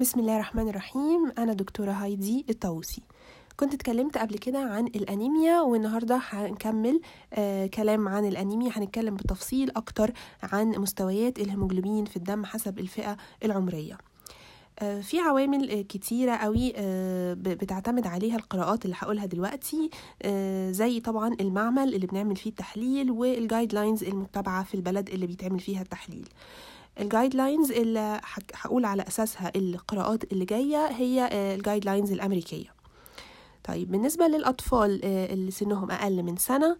بسم الله الرحمن الرحيم. أنا دكتورة هايدي الطاووسي. كنت اتكلمت قبل كده عن الأنيميا والنهاردة هنكمل آه كلام عن الأنيميا. هنتكلم بتفصيل أكتر عن مستويات الهيموجلوبين في الدم حسب الفئة العمرية. آه في عوامل آه كتيرة قوي آه بتعتمد عليها القراءات اللي هقولها دلوقتي. زي طبعا المعمل اللي بنعمل فيه التحليل والجايد لاينز المتبعة في البلد اللي بيتعمل فيها التحليل. ال guidelines اللي هقول على أساسها القراءات اللي جاية هي ال guidelines الأمريكية. طيب بالنسبة للأطفال اللي سنهم أقل من سنة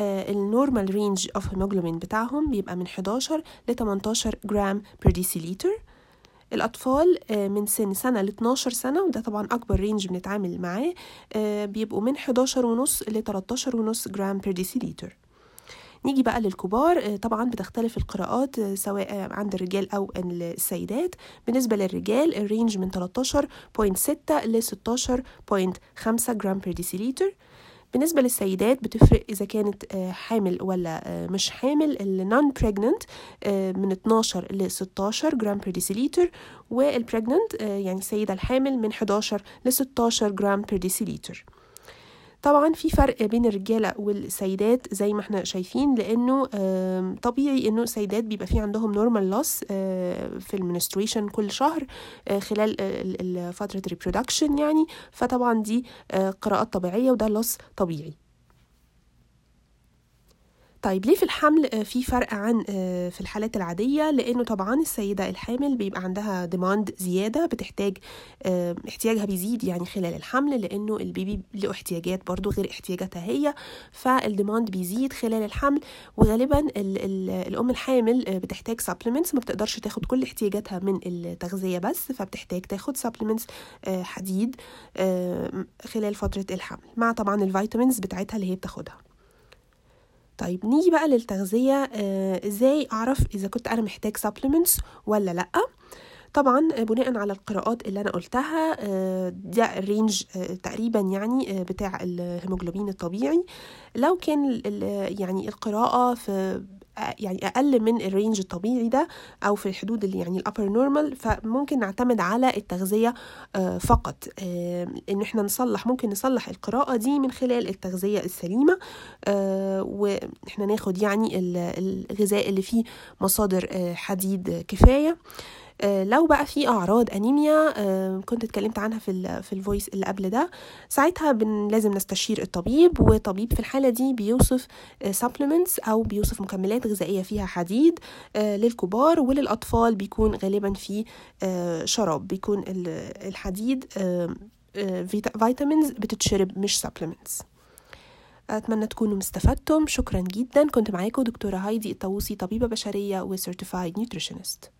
ال normal range of hemoglobin بتاعهم بيبقى من 11 ل 18 gram per deciliter الأطفال من سن سنة ل 12 سنة وده طبعا أكبر range بنتعامل معاه بيبقوا من 11 ونص ل 13 ونص gram per deciliter نيجي بقى للكبار طبعا بتختلف القراءات سواء عند الرجال أو السيدات. بالنسبة للرجال ال range من 13.6 ل 16.5 gram per deciliter بالنسبة للسيدات بتفرق إذا كانت حامل ولا مش حامل. ال non-pregnant من 12 ل 16 gram per deciliter وال pregnant يعني السيدة الحامل من 11 ل 16 gram per deciliter طبعا في فرق بين الرجالة والسيدات زي ما إحنا شايفين لأنه طبيعي إنه السيدات بيبقى في عندهم normal loss في ال menstruation كل شهر خلال فترة ال reproduction يعني. فطبعا دي قراءات طبيعية وده loss طبيعي. طيب ليه في الحمل في فرق عن في الحالات العادية؟ لأنه طبعا السيدة الحامل بيبقى عندها demand زيادة بتحتاج احتياجها بيزيد يعني خلال الحمل لأنه ال baby له احتياجات برضو غير احتياجاتها هي فال demand بيزيد خلال الحمل. وغالبا ال ال الأم الحامل بتحتاج supplements ما بتقدرش تاخد كل احتياجاتها من التغذية بس فبتحتاج تاخد supplements حديد خلال فترة الحمل مع طبعا ال vitamins بتاعتها اللي هي بتاخدها. طيب نيجي بقى للتغذية آه إزاي أعرف إذا كنت أنا محتاج supplements ولا لأ؟ طبعا بناء على القراءات اللي أنا قلتها آه ده ال range آه تقريبا يعني بتاع الهيموجلوبين الطبيعي. لو كان يعني القراءة في يعني أقل من ال range الطبيعي ده أو في الحدود اللي يعني ال upper normal فممكن نعتمد على التغذية فقط. إن إحنا نصلح ممكن نصلح القراءة دي من خلال التغذية السليمة وإحنا ناخد يعني الغذاء اللي فيه مصادر حديد كفاية. لو بقى في أعراض أنيميا كنت اتكلمت عنها في في ال voice اللي قبل ده ساعتها بن لازم نستشير الطبيب وطبيب في الحالة دي بيوصف supplements أو بيوصف مكملات غذائية فيها حديد للكبار وللأطفال بيكون غالبا في شراب بيكون الحديد vitamins بتتشرب مش supplements أتمنى تكونوا استفدتم. شكرا جدا. كنت معاكم دكتورة هايدي الطاووسي طبيبة بشرية و certified nutritionist